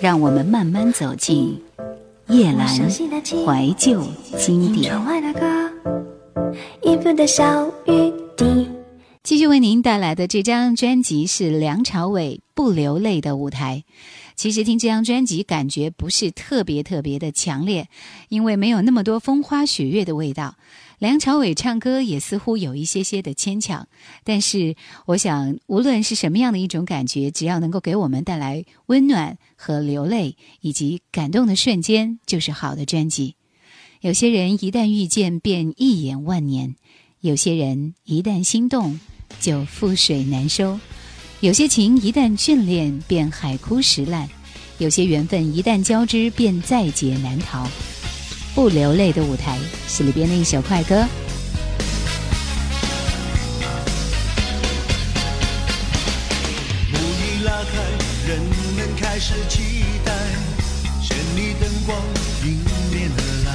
让我们慢慢走进叶阑怀旧经典。继续为您带来的这张专辑是梁朝伟《不流泪的舞台》。其实听这张专辑感觉不是特别特别的强烈，因为没有那么多风花雪月的味道。梁朝伟唱歌也似乎有一些些的牵强，但是我想，无论是什么样的一种感觉，只要能够给我们带来温暖和流泪以及感动的瞬间，就是好的专辑。有些人一旦遇见便一眼万年，有些人一旦心动就覆水难收，有些情一旦眷恋便海枯石烂，有些缘分一旦交织便在劫难逃。不流泪的舞台是里边的一首快歌。幕一拉开，人们开始期待，绚丽灯光迎面而来，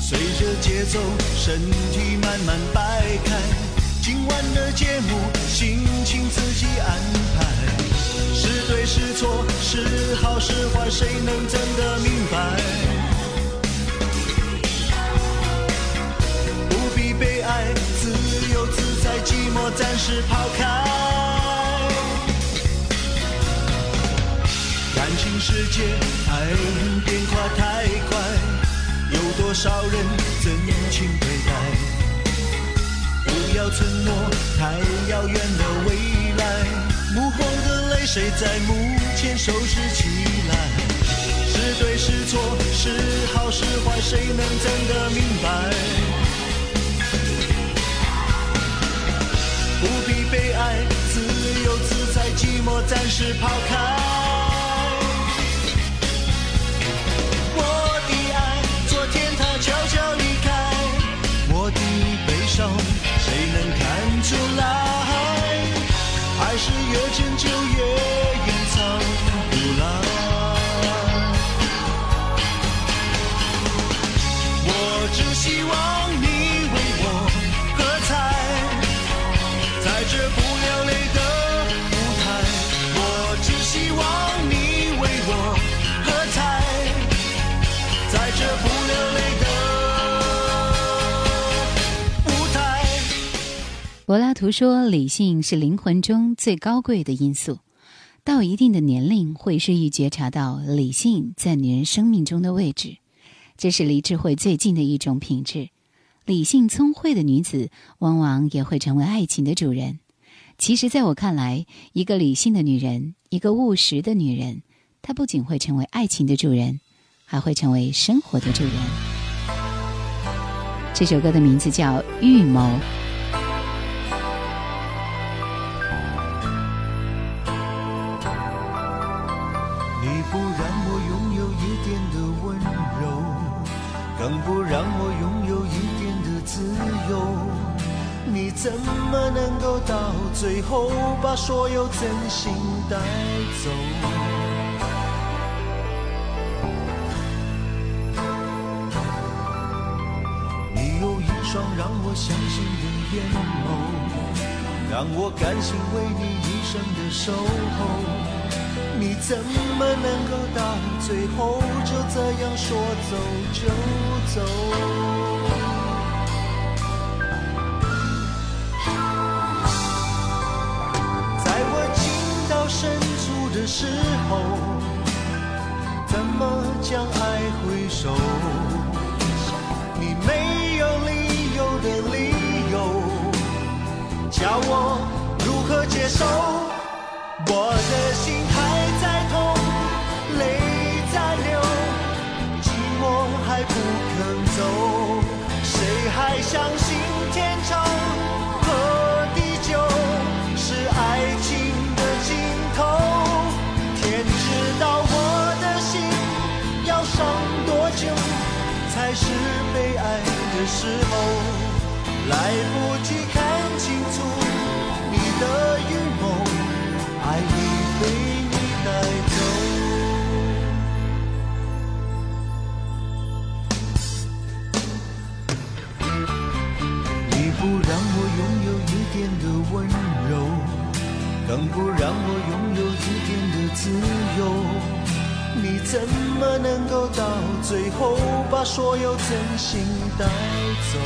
随着节奏，身体慢慢摆开。今晚的节目，心情自己安排，是对是错，是好是坏，谁能真的明白？寂寞暂时抛开。感情世界，爱恨变化太快，有多少人真情对待？不要承诺太遥远的未来，幕后的泪水在幕前收拾起来。是对是错，是好是坏，谁能真的明白？不必悲哀，自由自在，寂寞暂时抛开。柏拉图说：“理性是灵魂中最高贵的因素，到一定的年龄会日益觉察到理性在女人生命中的位置，这是离智慧最近的一种品质。理性聪慧的女子往往也会成为爱情的主人。其实，在我看来，一个理性的女人，一个务实的女人，她不仅会成为爱情的主人，还会成为生活的主人。”这首歌的名字叫《预谋》。怎么能够到最后把所有真心带走？你有一双让我相信的眼眸，让我甘心为你一生的守候。你怎么能够到最后就这样说走就走？的时候，怎么将爱回收？你没有理由的理由，叫我如何接受？我的心还在痛，泪在流，寂寞还不肯走，谁还相信的时候，来不及看清楚你的预谋。爱已被你带走。你不让我拥有一点的温柔，更不让我拥有一点的自由，你怎么能够到最后把所有真心带走？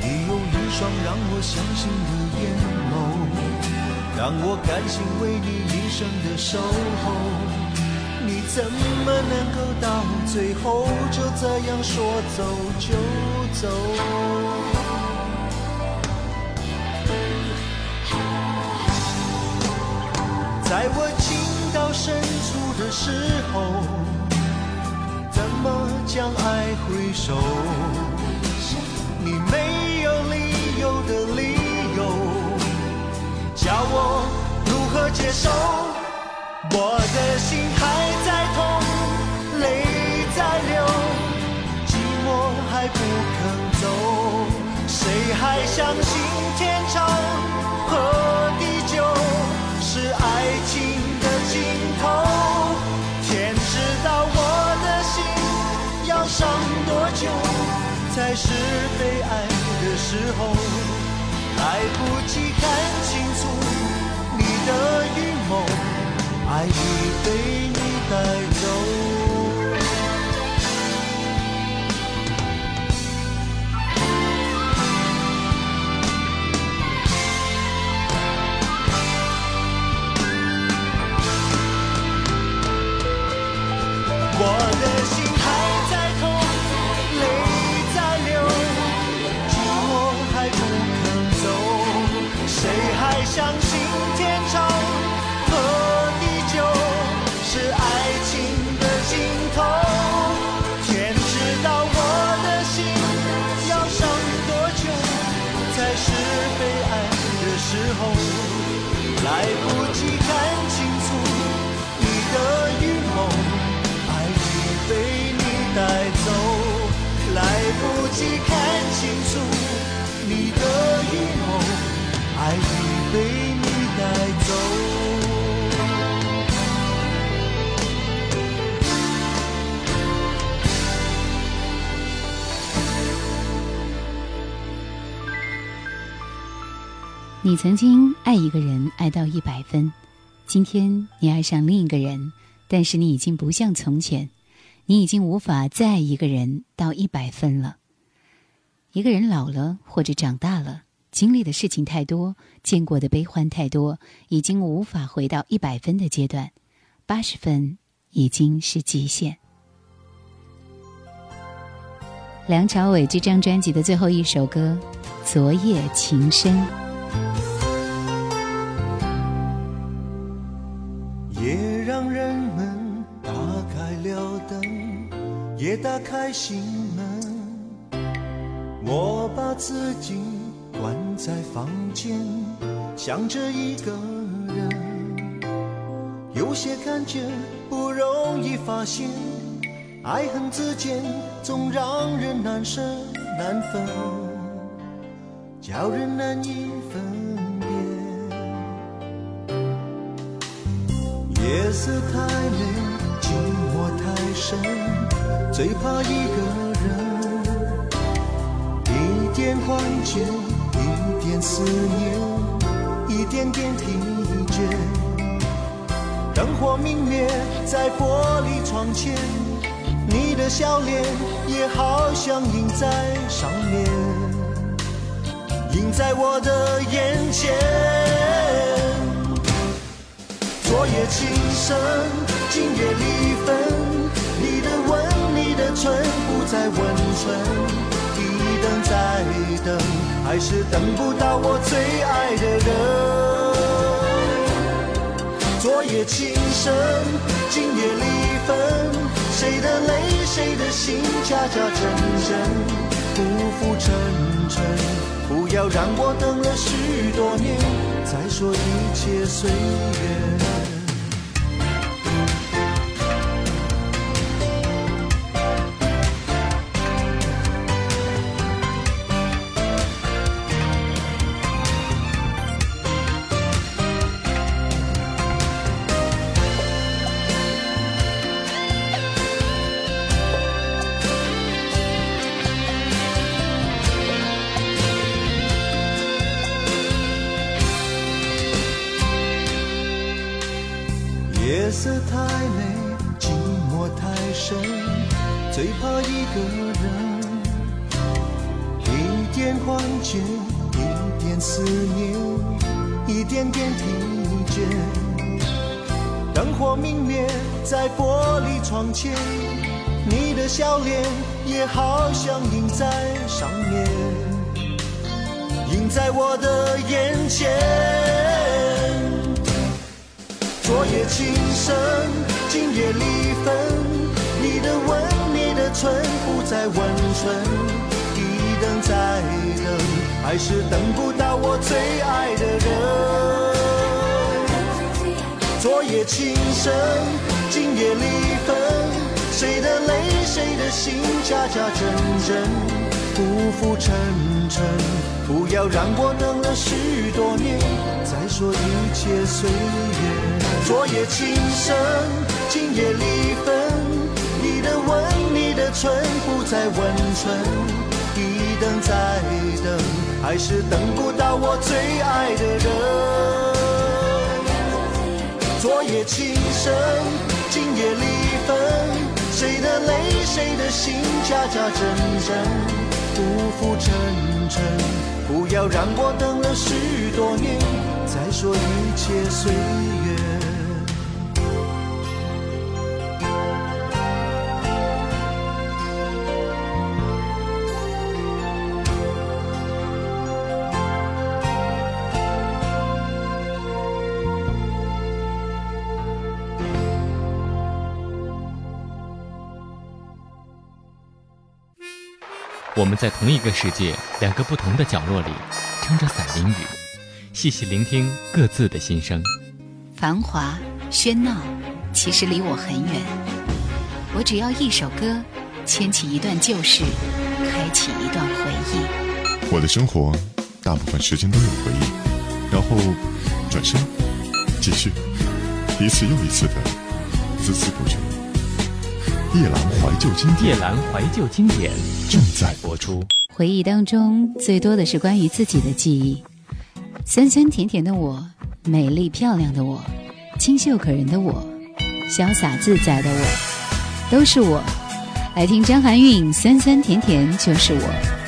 你有一双让我相信的眼眸，让我甘心为你一生的守候。你怎么能够到最后就这样说走就走？在我情到深处的时候，怎么将爱回收？你没有理由的理由，叫我如何接受？我的心还在痛，泪在流，寂寞还不肯走。谁还相信天长和地伤多久，才是被爱的时候。来不及看清楚你的预谋。爱已被你带你曾经爱一个人爱到一百分，今天你爱上另一个人，但是你已经不像从前，你已经无法再爱一个人到一百分了。一个人老了或者长大了，经历的事情太多，见过的悲欢太多，已经无法回到一百分的阶段，八十分已经是极限。梁朝伟这张专辑的最后一首歌《昨夜情深》。也让人们打开了灯，也打开心门。我把自己关在房间，想着一个人。有些感觉不容易发现，爱恨之间总让人难舍难分。叫人难以夜色太美，寂寞太深，最怕一个人。一点幻觉，一点思念，一点点疲倦。灯火明灭在玻璃窗前，你的笑脸也好像印在上面。映在我的眼前，昨夜情深，今夜离分。你的吻，你的唇，不再温存。一等再等，还是等不到我最爱的人。昨夜情深，今夜离分。谁的泪，谁的心，假假真真，浮浮沉沉。不要让我等了许多年，再说一切岁月。一个人。一点幻觉，一点思念，一点点疲倦。灯火明灭在玻璃窗前，你的笑脸也好像印在上面，印在我的眼前。昨夜情深，今夜离分。你的吻，你的唇，在温存。一等再等，还是等不到我最爱的人。昨夜情深，今夜离分。谁的泪，谁的心，假假真真，浮浮沉沉。不要让我等了许多年，再说一切岁月。昨夜情深，今夜离分。你的吻，春，不再温存。一等再等，还是等不到我最爱的人。昨夜情深，今夜离分。谁的泪，谁的心，假假真真，浮浮沉沉。不要让我等了许多年，再说一切岁我们在同一个世界，两个不同的角落里，撑着伞淋雨，细细聆听各自的心声。繁华喧闹，其实离我很远。我只要一首歌，牵起一段旧事，开启一段回忆。我的生活，大部分时间都有回忆，然后转身，继续，一次又一次的孜孜不倦。夜阑怀旧经典，夜阑怀旧经典正在播出。回忆当中最多的是关于自己的记忆，酸酸甜甜的我，美丽漂亮的我，清秀可人的我，潇洒自在的我，都是我。来听张含韵，酸酸甜甜就是我。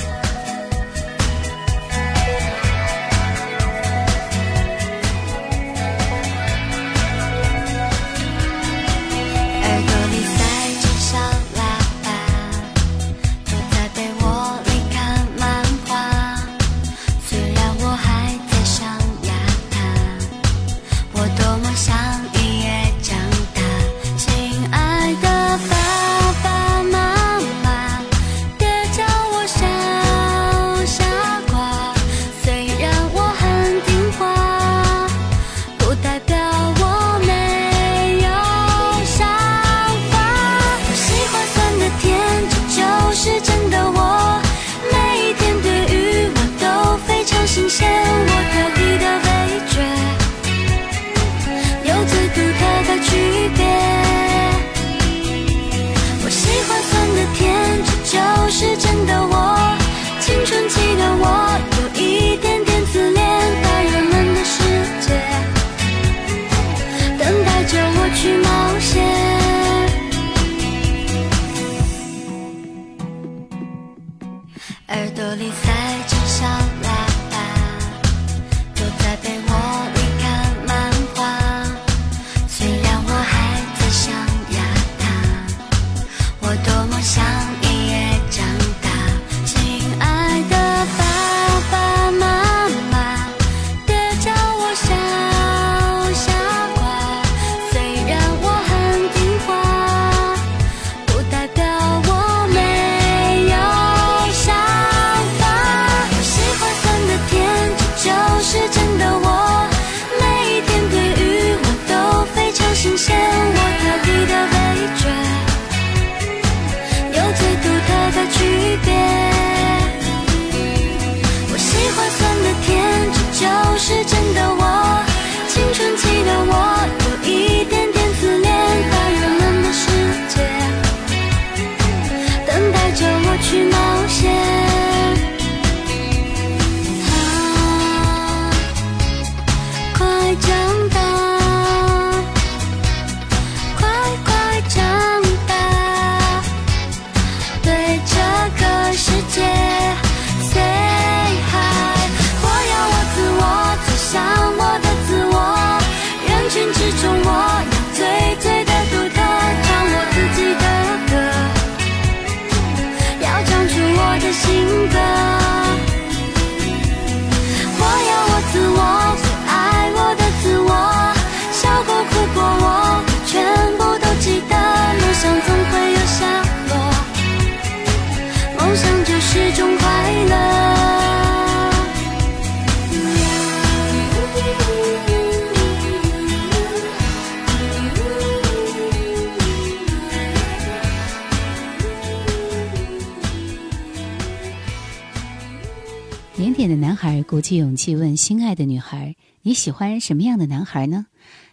腼腆的男孩鼓起勇气问心爱的女孩：“你喜欢什么样的男孩呢？”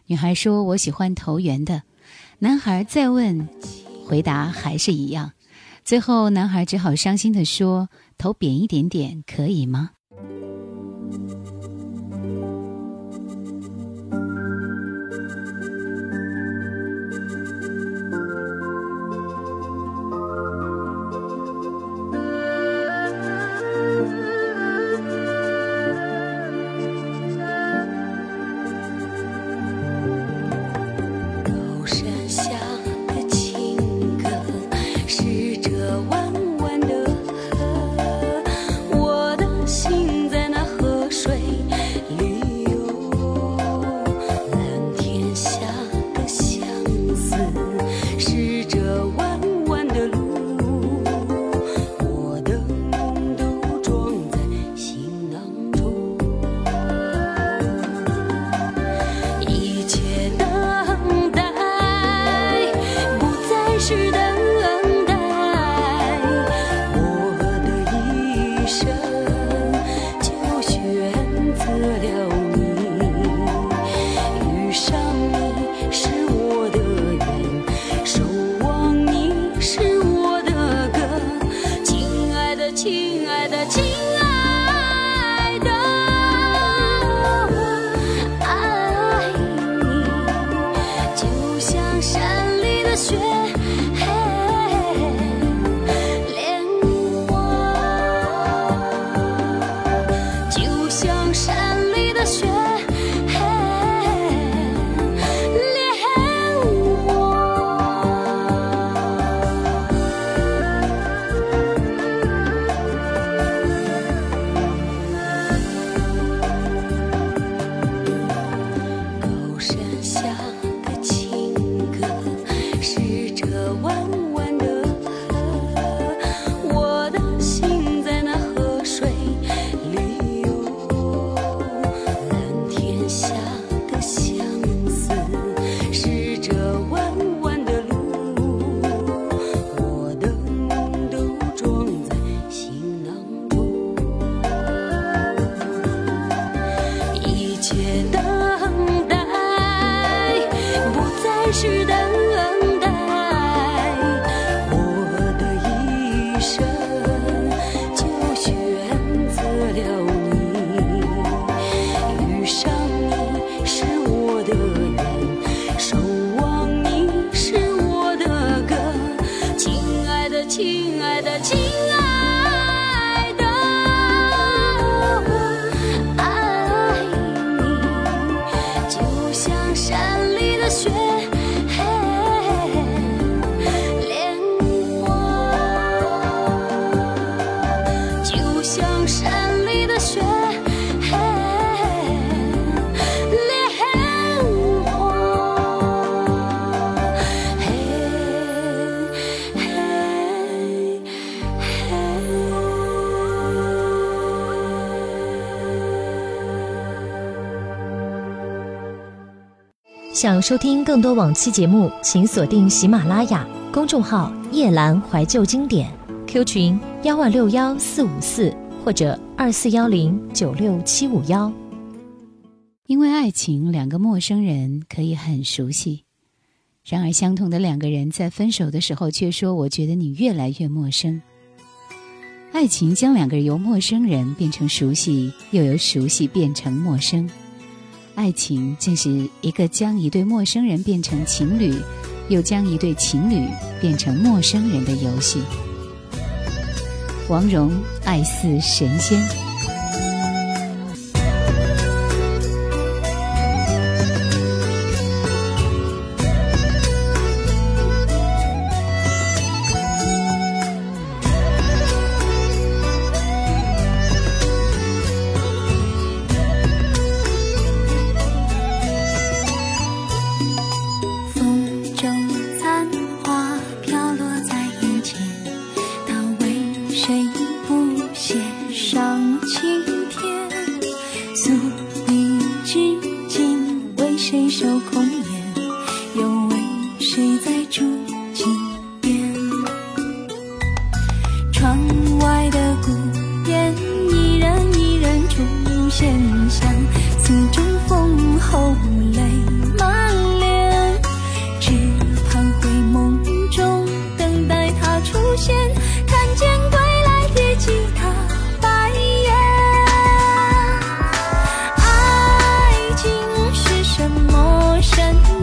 女孩说：“我喜欢头圆的。”男孩再问，回答还是一样。最后，男孩只好伤心地说：“头扁一点点可以吗？”想收听更多往期节目，请锁定喜马拉雅公众号“夜阑怀旧经典 ”，Q 群幺二六幺四五四或者二四幺零九六七五幺。因为爱情，两个陌生人可以很熟悉；然而，相同的两个人在分手的时候却说：“我觉得你越来越陌生。”爱情将两个人由陌生人变成熟悉，又由熟悉变成陌生。爱情竟是一个将一对陌生人变成情侣，又将一对情侣变成陌生人的游戏。王蓉爱似神仙。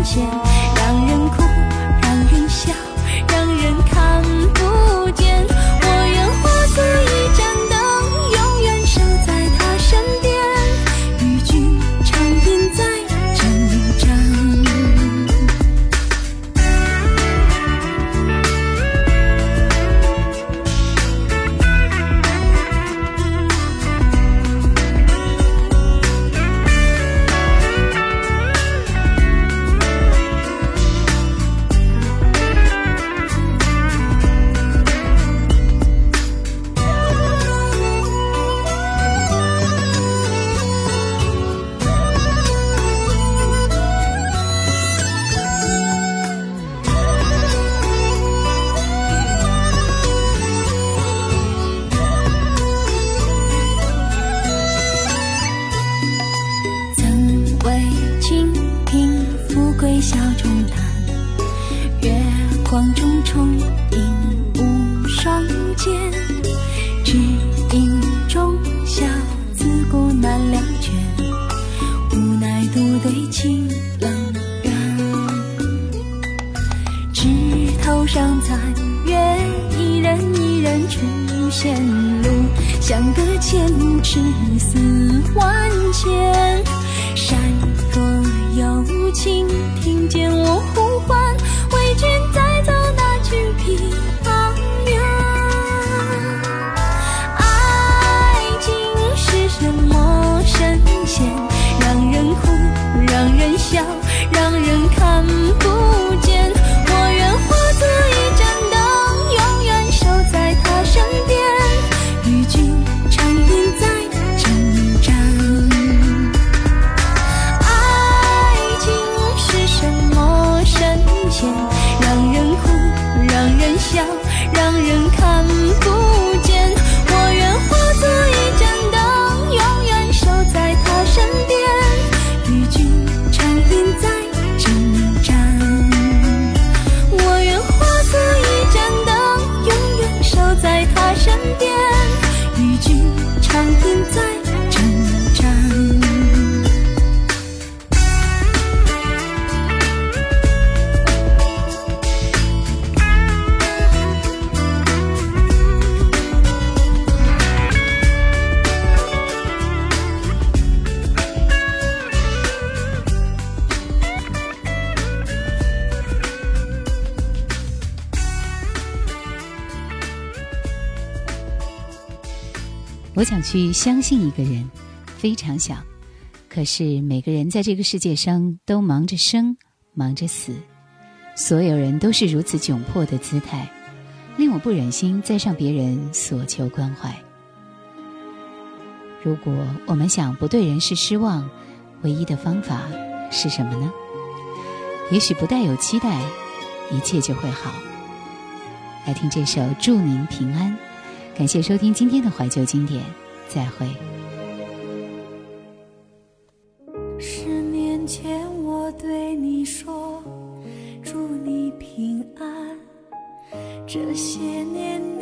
谢。前路，相隔千尺似万千。想去相信一个人，非常想。可是每个人在这个世界上都忙着生，忙着死，所有人都是如此窘迫的姿态，令我不忍心再向别人索求关怀。如果我们想不对人世失望，唯一的方法是什么呢？也许不带有期待，一切就会好。来听这首《祝您平安》。感谢收听今天的怀旧经典，再会。十年前我对你说，祝你平安。这些年